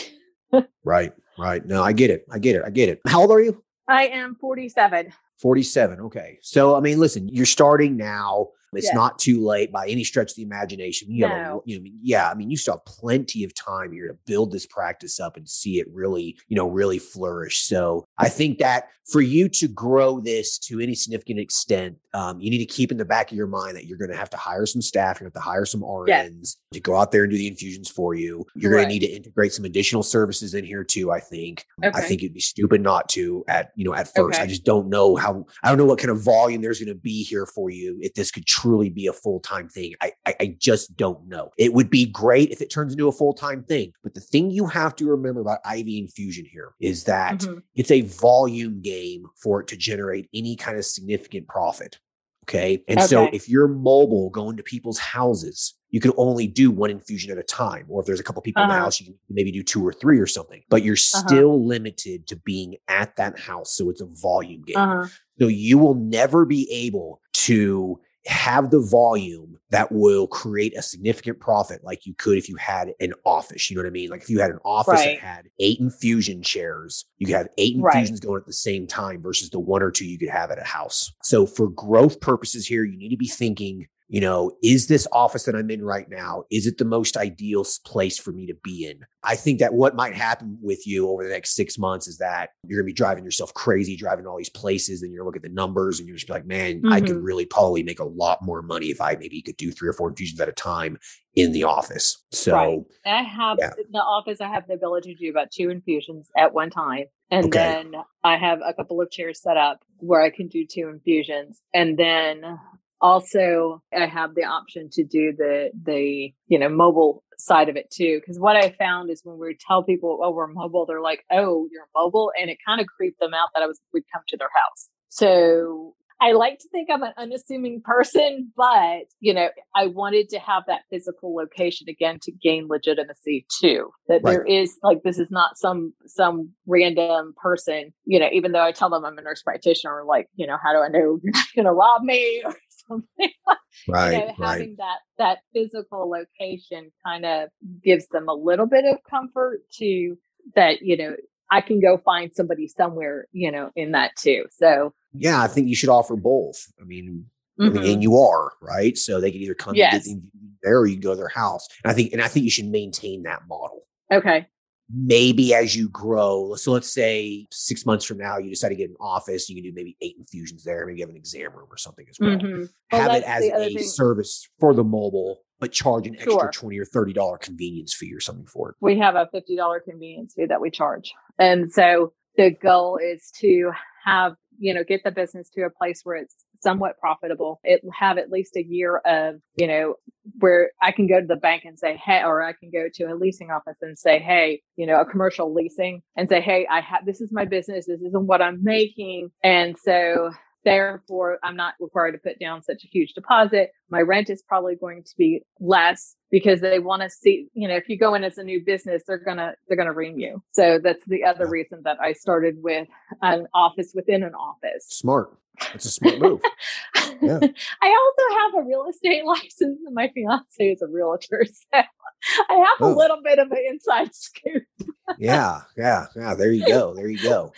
right. Right. No, I get it. I get it. I get it. How old are you? I am 47. 47. Okay. So, I mean, listen, you're starting now. It's yeah. not too late by any stretch of the imagination. You no. have, a, you know, yeah, I mean, you still have plenty of time here to build this practice up and see it really, you know, really flourish. So I think that for you to grow this to any significant extent, um, you need to keep in the back of your mind that you're going to have to hire some staff. To have to hire some RNs yes. to go out there and do the infusions for you. You're right. going to need to integrate some additional services in here too. I think. Okay. I think it'd be stupid not to at you know at first. Okay. I just don't know how. I don't know what kind of volume there's going to be here for you if this could truly be a full time thing. I, I, I just don't know. It would be great if it turns into a full time thing. But the thing you have to remember about IV infusion here is that mm-hmm. it's a volume game for it to generate any kind of significant profit. Okay. And okay. so if you're mobile going to people's houses, you can only do one infusion at a time. Or if there's a couple people uh-huh. in the uh-huh. house, you can maybe do two or three or something, but you're uh-huh. still limited to being at that house. So it's a volume game. Uh-huh. So you will never be able to have the volume that will create a significant profit like you could if you had an office. You know what I mean? Like if you had an office right. that had eight infusion chairs, you could have eight infusions right. going at the same time versus the one or two you could have at a house. So for growth purposes here, you need to be thinking you know, is this office that I'm in right now, is it the most ideal place for me to be in? I think that what might happen with you over the next six months is that you're going to be driving yourself crazy, driving all these places, and you're looking at the numbers and you're just be like, man, mm-hmm. I could mm-hmm. really probably make a lot more money if I maybe could do three or four infusions at a time in the office. So right. I have yeah. the office, I have the ability to do about two infusions at one time. And okay. then I have a couple of chairs set up where I can do two infusions. And then also i have the option to do the the you know mobile side of it too because what i found is when we tell people oh we're mobile they're like oh you're mobile and it kind of creeped them out that i was we'd come to their house so I like to think I'm an unassuming person, but you know, I wanted to have that physical location again to gain legitimacy too. That right. there is like this is not some some random person, you know, even though I tell them I'm a nurse practitioner, like, you know, how do I know you're not gonna rob me something? right. you know, having right. that that physical location kind of gives them a little bit of comfort to that, you know, I can go find somebody somewhere, you know, in that too. So yeah, I think you should offer both. I mean, mm-hmm. I mean and mm-hmm. you are right, so they can either come yes. there or you can go to their house. And I think, and I think you should maintain that model. Okay. Maybe as you grow, so let's say six months from now, you decide to get an office, you can do maybe eight infusions there. Maybe you have an exam room or something as well. Mm-hmm. well have it as a thing. service for the mobile but charge an extra sure. 20 or 30 dollar convenience fee or something for it. We have a $50 convenience fee that we charge. And so the goal is to have, you know, get the business to a place where it's somewhat profitable. It have at least a year of, you know, where I can go to the bank and say, hey, or I can go to a leasing office and say, hey, you know, a commercial leasing and say, hey, I have this is my business. This isn't what I'm making. And so Therefore, I'm not required to put down such a huge deposit. My rent is probably going to be less because they want to see, you know, if you go in as a new business, they're gonna they're gonna ream you. So that's the other reason that I started with an office within an office. Smart. It's a smart move. Yeah. I also have a real estate license, and my fiance is a realtor. So I have oh. a little bit of an inside scoop. yeah, yeah, yeah. There you go. There you go.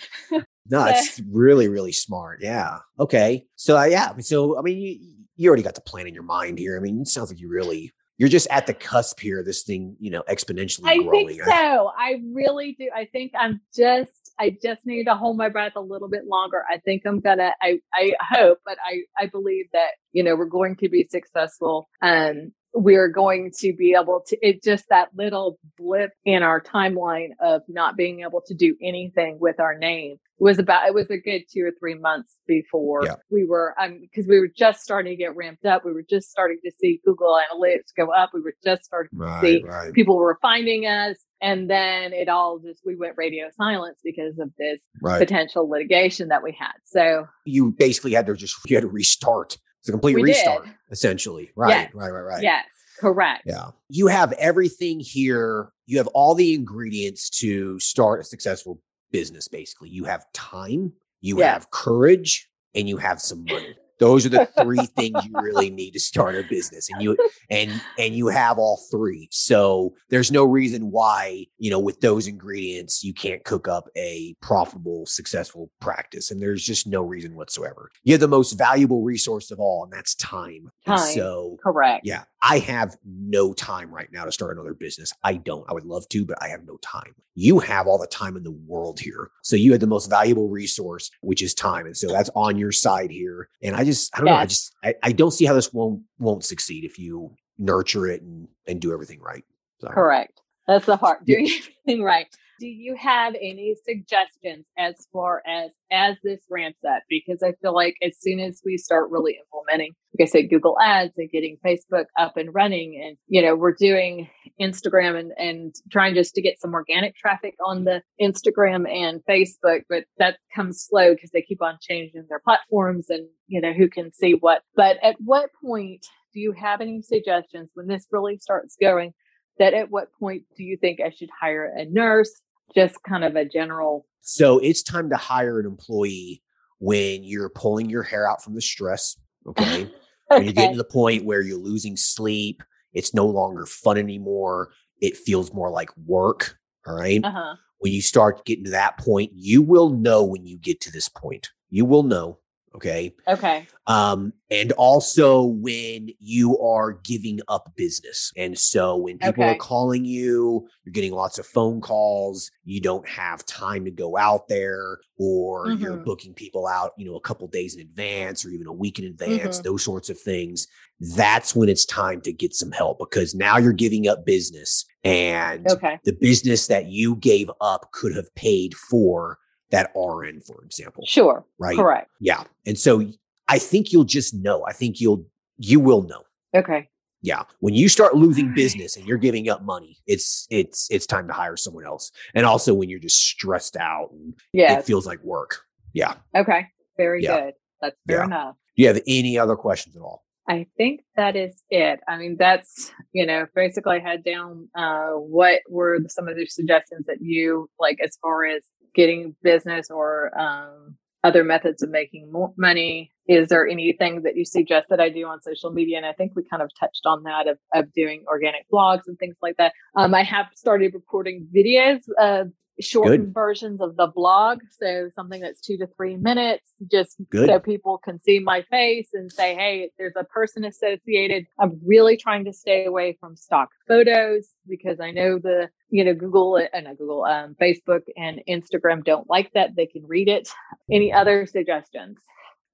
No, it's really, really smart. Yeah. Okay. So uh, yeah. So I mean, you, you already got the plan in your mind here. I mean, it sounds like you really you're just at the cusp here. This thing, you know, exponentially I growing. think so. I really do. I think I'm just. I just need to hold my breath a little bit longer. I think I'm gonna. I I hope, but I I believe that you know we're going to be successful. Um, we're going to be able to it just that little blip in our timeline of not being able to do anything with our name it was about it was a good two or three months before yeah. we were um because we were just starting to get ramped up we were just starting to see google analytics go up we were just starting right, to see right. people were finding us and then it all just we went radio silence because of this right. potential litigation that we had so you basically had to just you had to restart it's a complete we restart, did. essentially. Right, yes. right, right, right. Yes, correct. Yeah. You have everything here. You have all the ingredients to start a successful business, basically. You have time, you yes. have courage, and you have some money. Those are the three things you really need to start a business. And you and and you have all three. So there's no reason why, you know, with those ingredients, you can't cook up a profitable, successful practice. And there's just no reason whatsoever. You have the most valuable resource of all, and that's time. Time. so correct. Yeah. I have no time right now to start another business. I don't. I would love to, but I have no time. You have all the time in the world here. So you have the most valuable resource, which is time. And so that's on your side here. And I just, I don't yes. know. I just, I, I don't see how this won't, won't succeed if you nurture it and, and do everything right. So. Correct. That's the heart. Doing yeah. everything right do you have any suggestions as far as as this ramps up? Because I feel like as soon as we start really implementing, like I said, Google Ads and getting Facebook up and running, and you know, we're doing Instagram and and trying just to get some organic traffic on the Instagram and Facebook, but that comes slow because they keep on changing their platforms and you know who can see what. But at what point do you have any suggestions when this really starts going? That at what point do you think I should hire a nurse? Just kind of a general. So it's time to hire an employee when you're pulling your hair out from the stress. Okay. okay. When you're getting to the point where you're losing sleep, it's no longer fun anymore. It feels more like work. All right? uh-huh. When you start getting to that point, you will know when you get to this point. You will know Okay. Okay. Um, and also when you are giving up business. And so when people okay. are calling you, you're getting lots of phone calls, you don't have time to go out there, or mm-hmm. you're booking people out, you know, a couple days in advance or even a week in advance, mm-hmm. those sorts of things. That's when it's time to get some help because now you're giving up business and okay. the business that you gave up could have paid for that RN, for example. Sure. Right. Correct. Yeah. And so I think you'll just know. I think you'll, you will know. Okay. Yeah. When you start losing business and you're giving up money, it's, it's, it's time to hire someone else. And also when you're just stressed out and yeah. it feels like work. Yeah. Okay. Very yeah. good. That's fair yeah. enough. Do you have any other questions at all? I think that is it. I mean, that's, you know, basically I had down uh, what were some of the suggestions that you like as far as getting business or um, other methods of making more money? Is there anything that you suggest that I do on social media? And I think we kind of touched on that of, of doing organic blogs and things like that. Um, I have started recording videos of shortened Good. versions of the blog. So something that's two to three minutes, just Good. so people can see my face and say, hey, there's a person associated. I'm really trying to stay away from stock photos because I know the, you know, Google and uh, Google, um, Facebook and Instagram don't like that. They can read it. Any other suggestions?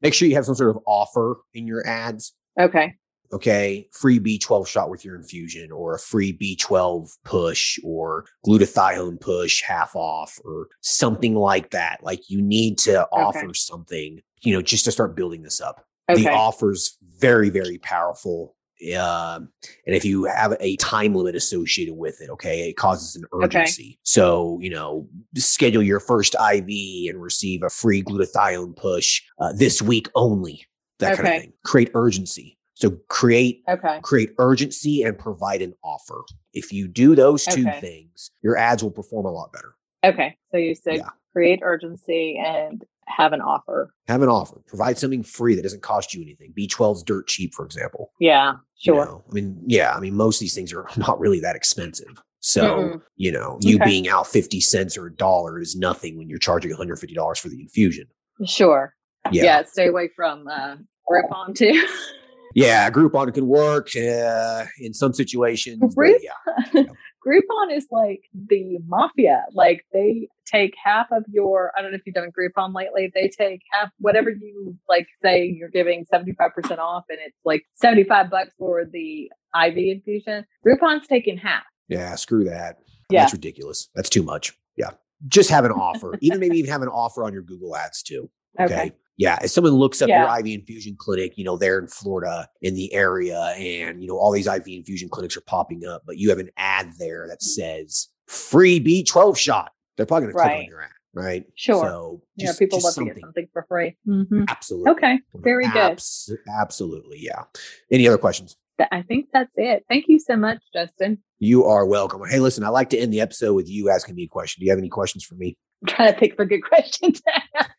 Make sure you have some sort of offer in your ads. Okay okay, free B12 shot with your infusion or a free B12 push or glutathione push half off or something like that. Like you need to okay. offer something, you know, just to start building this up. Okay. The offer's very, very powerful. Uh, and if you have a time limit associated with it, okay, it causes an urgency. Okay. So, you know, schedule your first IV and receive a free glutathione push uh, this week only. That kind of thing. Create urgency. So create okay. create urgency and provide an offer. If you do those two okay. things, your ads will perform a lot better. Okay. So you said yeah. create urgency and have an offer. Have an offer. Provide something free that doesn't cost you anything. B12's dirt cheap, for example. Yeah, sure. You know, I mean, yeah, I mean, most of these things are not really that expensive. So, mm you know, you okay. being out 50 cents or a dollar is nothing when you're charging $150 for the infusion. Sure. Yeah. yeah stay away from uh, Groupon too. yeah, Groupon can work uh, in some situations. Group- yeah. Groupon is like the mafia. Like they take half of your, I don't know if you've done Groupon lately, they take half, whatever you like say you're giving 75% off and it's like 75 bucks for the IV infusion. Groupon's taking half. Yeah, screw that. Yeah. That's ridiculous. That's too much. Yeah. Just have an offer. even maybe even have an offer on your Google ads too. Okay. okay yeah, if someone looks up yeah. your IV infusion clinic, you know, they're in Florida in the area and, you know, all these IV infusion clinics are popping up, but you have an ad there that says free B12 shot. They're probably going right. to click on your ad, right? Sure. So yeah, people love something. to get something for free. Mm-hmm. Absolutely. Okay. Very Abs- good. Absolutely. Yeah. Any other questions? I think that's it. Thank you so much, Justin. You are welcome. Hey, listen, I like to end the episode with you asking me a question. Do you have any questions for me? I'm trying to think of a good question to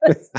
ask.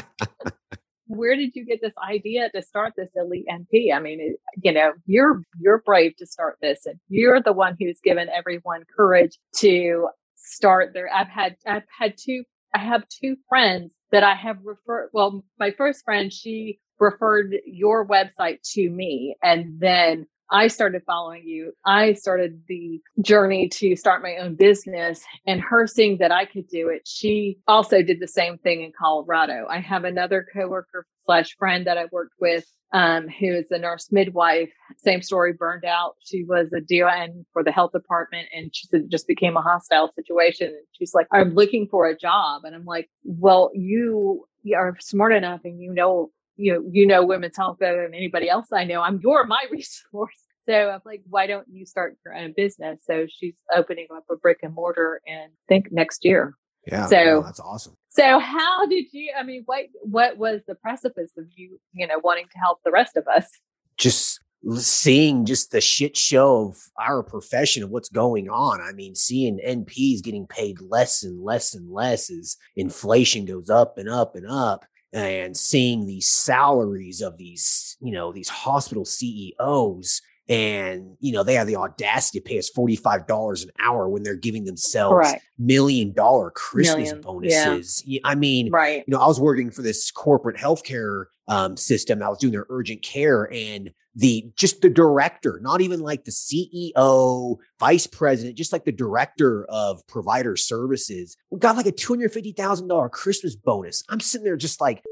where did you get this idea to start this elite np i mean it, you know you're you're brave to start this and you're the one who's given everyone courage to start their i've had i've had two i have two friends that i have referred well my first friend she referred your website to me and then I started following you. I started the journey to start my own business and her seeing that I could do it. She also did the same thing in Colorado. I have another coworker slash friend that I worked with um, who is a nurse midwife. Same story, burned out. She was a DON for the health department and she said it just became a hostile situation. And she's like, I'm looking for a job. And I'm like, well, you are smart enough and you know, you know, you know women's health better than anybody else I know. I'm you're my resource. So I'm like, why don't you start your own business? So she's opening up a brick and mortar and think next year. Yeah. So that's awesome. So how did you I mean what what was the precipice of you, you know, wanting to help the rest of us? Just seeing just the shit show of our profession of what's going on. I mean, seeing NPs getting paid less and less and less as inflation goes up and up and up and seeing these salaries of these, you know, these hospital CEOs and you know they have the audacity to pay us $45 an hour when they're giving themselves Right. million dollar christmas Million, bonuses I mean Right. you know i was working for this corporate healthcare um, system i was doing their urgent care and the just the director not even like the ceo vice president just like the director of provider services We got like a $250000 christmas bonus i'm sitting there just like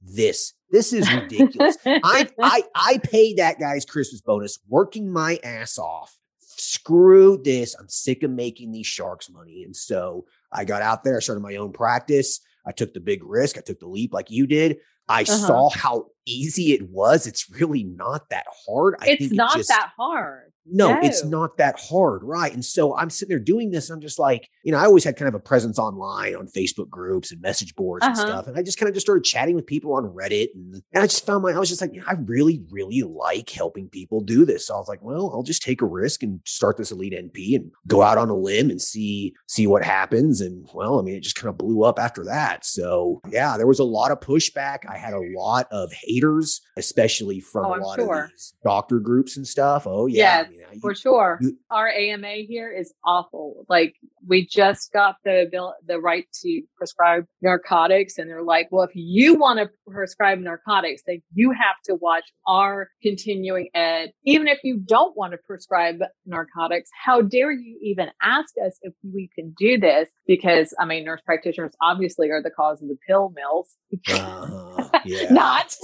this this is ridiculous I, I I paid that guy's Christmas bonus, working my ass off. Screw this. I'm sick of making these sharks money. And so I got out there, I started my own practice. I took the big risk. I took the leap like you did. I Uh-huh. saw how easy it was. It's really not that hard. I it's think it not just- that hard. no, it's not that hard. Right. And so I'm sitting there doing this. And I'm just like, you know, I always had kind of a presence online on Facebook groups and message boards and Uh-huh. stuff. And I just kind of just started chatting with people on Reddit. And, and I just found my, I was just like, you know, I really, really like helping people do this. So I was like, well, I'll just take a risk and start this elite NP and go out on a limb and see, see what happens. And well, I mean, it just kind of blew up after that. So yeah, there was a lot of pushback. I had a lot of haters, especially from Oh, a lot sure. of these doctor groups and stuff. Oh yeah. Yes, you- For sure. you- Our AMA here is awful. Like we just got the bill, the right to prescribe narcotics and they're like, well, if you want to prescribe narcotics, then you have to watch our continuing ed. Even if you don't want to prescribe narcotics, how dare you even ask us if we can do this? Because I mean, nurse practitioners obviously are the cause of the pill mills. Uh-huh. Yeah. Not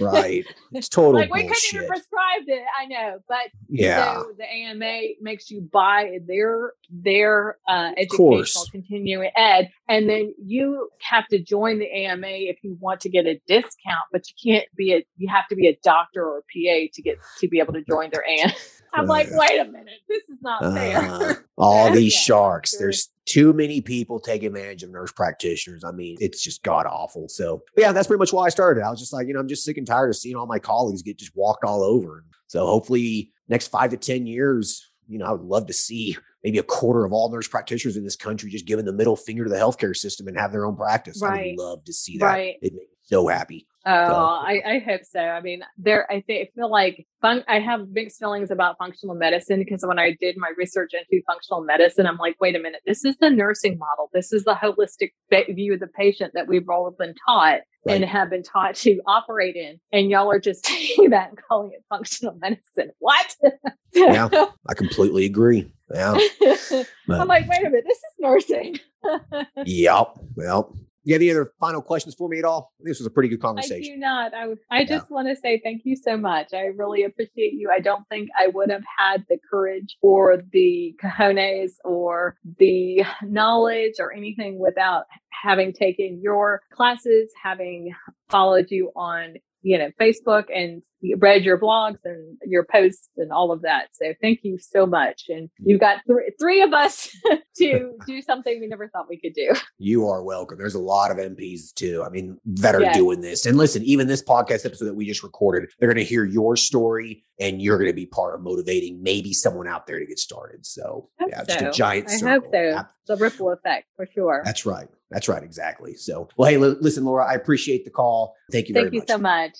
right. It's total like we couldn't bullshit. even prescribe it. I know, but yeah. So the AMA makes you buy their their uh, educational continuing ed, and then you have to join the AMA if you want to get a discount. But you can't be a you have to be a doctor or a PA to get to be able to join their AMA. I'm like, Uh, wait a minute, this is not Uh, fair. all these sharks. There's too many people taking advantage of nurse practitioners. I mean, it's just god awful. So, yeah, that's pretty much why I started. I was just like, you know, I'm just sick and tired of seeing all my colleagues get just walked all over. So, hopefully, next five to 10 years, you know, I would love to see maybe a quarter of all nurse practitioners in this country just giving the middle finger to the healthcare system and have their own practice. I would love to see that. Right. It makes me so happy. Oh, I, I hope so. I mean, there, I think, I feel like fun, I have mixed feelings about functional medicine because when I did my research into functional medicine, I'm like, wait a minute, this is the nursing model. This is the holistic view of the patient that we've all been taught and have been taught to operate in. And y'all are just taking that and calling it functional medicine. What? Yeah. I completely agree. Yeah. But- I'm like, wait a minute, this is nursing. Yep. Well, you have any other final questions for me at all? This was a pretty good conversation. I do not. I, I just want to say thank you so much. I really appreciate you. I don't think I would have had the courage or the cojones or the knowledge or anything without having taken your classes, having followed you on, you know, Facebook and read your blogs and your posts and all of that. So thank you so much. And mm. you've got three, three of us to do something we never thought we could do. You are welcome. There's a lot of NPs too. I mean, that are Yes. doing this. And listen, even this podcast episode that we just recorded, they're going to hear your story and you're going to be part of motivating maybe someone out there to get started. So, yeah, just a so. giant I circle. hope so. The ripple effect for sure. That's right. That's right. Exactly. So, well, hey, li- listen, Laura, I appreciate the call. Thank you very Thank you much. so much.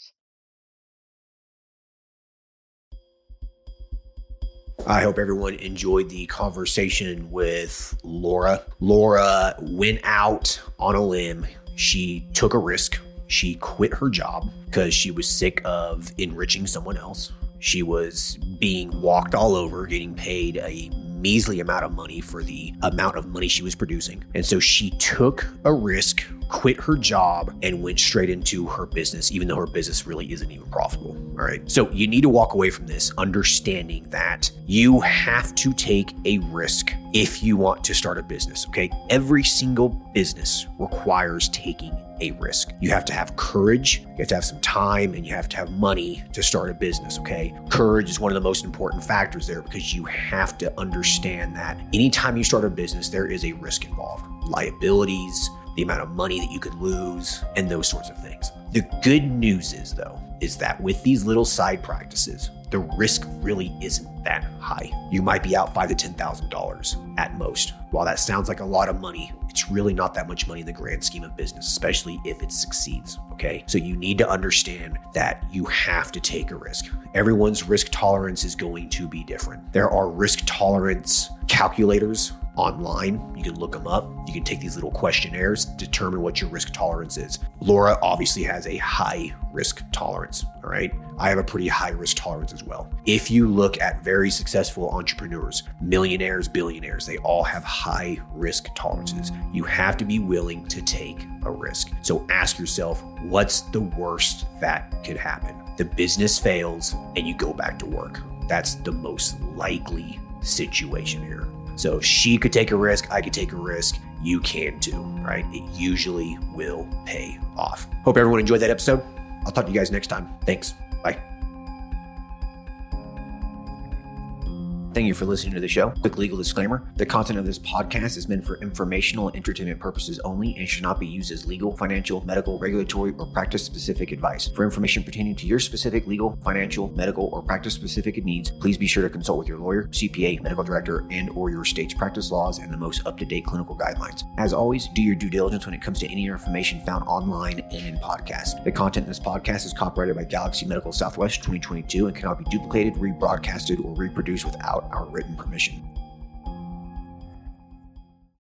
I hope everyone enjoyed the conversation with Laura. Laura went out on a limb. She took a risk. She quit her job because she was sick of enriching someone else. She was being walked all over, getting paid a measly amount of money for the amount of money she was producing. And so she took a risk, quit her job, and went straight into her business, even though her business really isn't even profitable. All right. So you need to walk away from this understanding that you have to take a risk if you want to start a business. Okay. Every single business requires taking a risk. You have to have courage, you have to have some time, and you have to have money to start a business, okay? Courage is one of the most important factors there because you have to understand that anytime you start a business, there is a risk involved liabilities, the amount of money that you could lose, and those sorts of things. The good news is, though, is that with these little side practices, the risk really isn't that high. You might be out five to ten thousand dollars at most. While that sounds like a lot of money, it's really not that much money in the grand scheme of business, especially if it succeeds. Okay. So you need to understand that you have to take a risk. Everyone's risk tolerance is going to be different. There are risk tolerance calculators online. You can look them up. You can take these little questionnaires, determine what your risk tolerance is. Laura obviously has a high risk tolerance. All right. I have a pretty high risk tolerance as well. If you look at very successful entrepreneurs, millionaires, billionaires, they all have high risk tolerances. You have to be willing to take a risk. So ask yourself, what's the worst that could happen? The business fails and you go back to work. That's the most likely situation here. So if she could take a risk, I could take a risk. You can too, right? It usually will pay off. Hope everyone enjoyed that episode. I'll talk to you guys next time. Thanks. Bye. Thank you for listening to the show. Quick legal disclaimer the content of this podcast is meant for informational and entertainment purposes only and should not be used as legal, financial, medical, regulatory, or practice specific advice. For information pertaining to your specific legal, financial, medical, or practice specific needs, please be sure to consult with your lawyer, CPA, medical director, and or your state's practice laws and the most up-to-date clinical guidelines. As always, do your due diligence when it comes to any information found online and in podcasts. The content in this podcast is copyrighted by Galaxy Medical Southwest 2022 and cannot be duplicated, rebroadcasted, or reproduced without our written permission.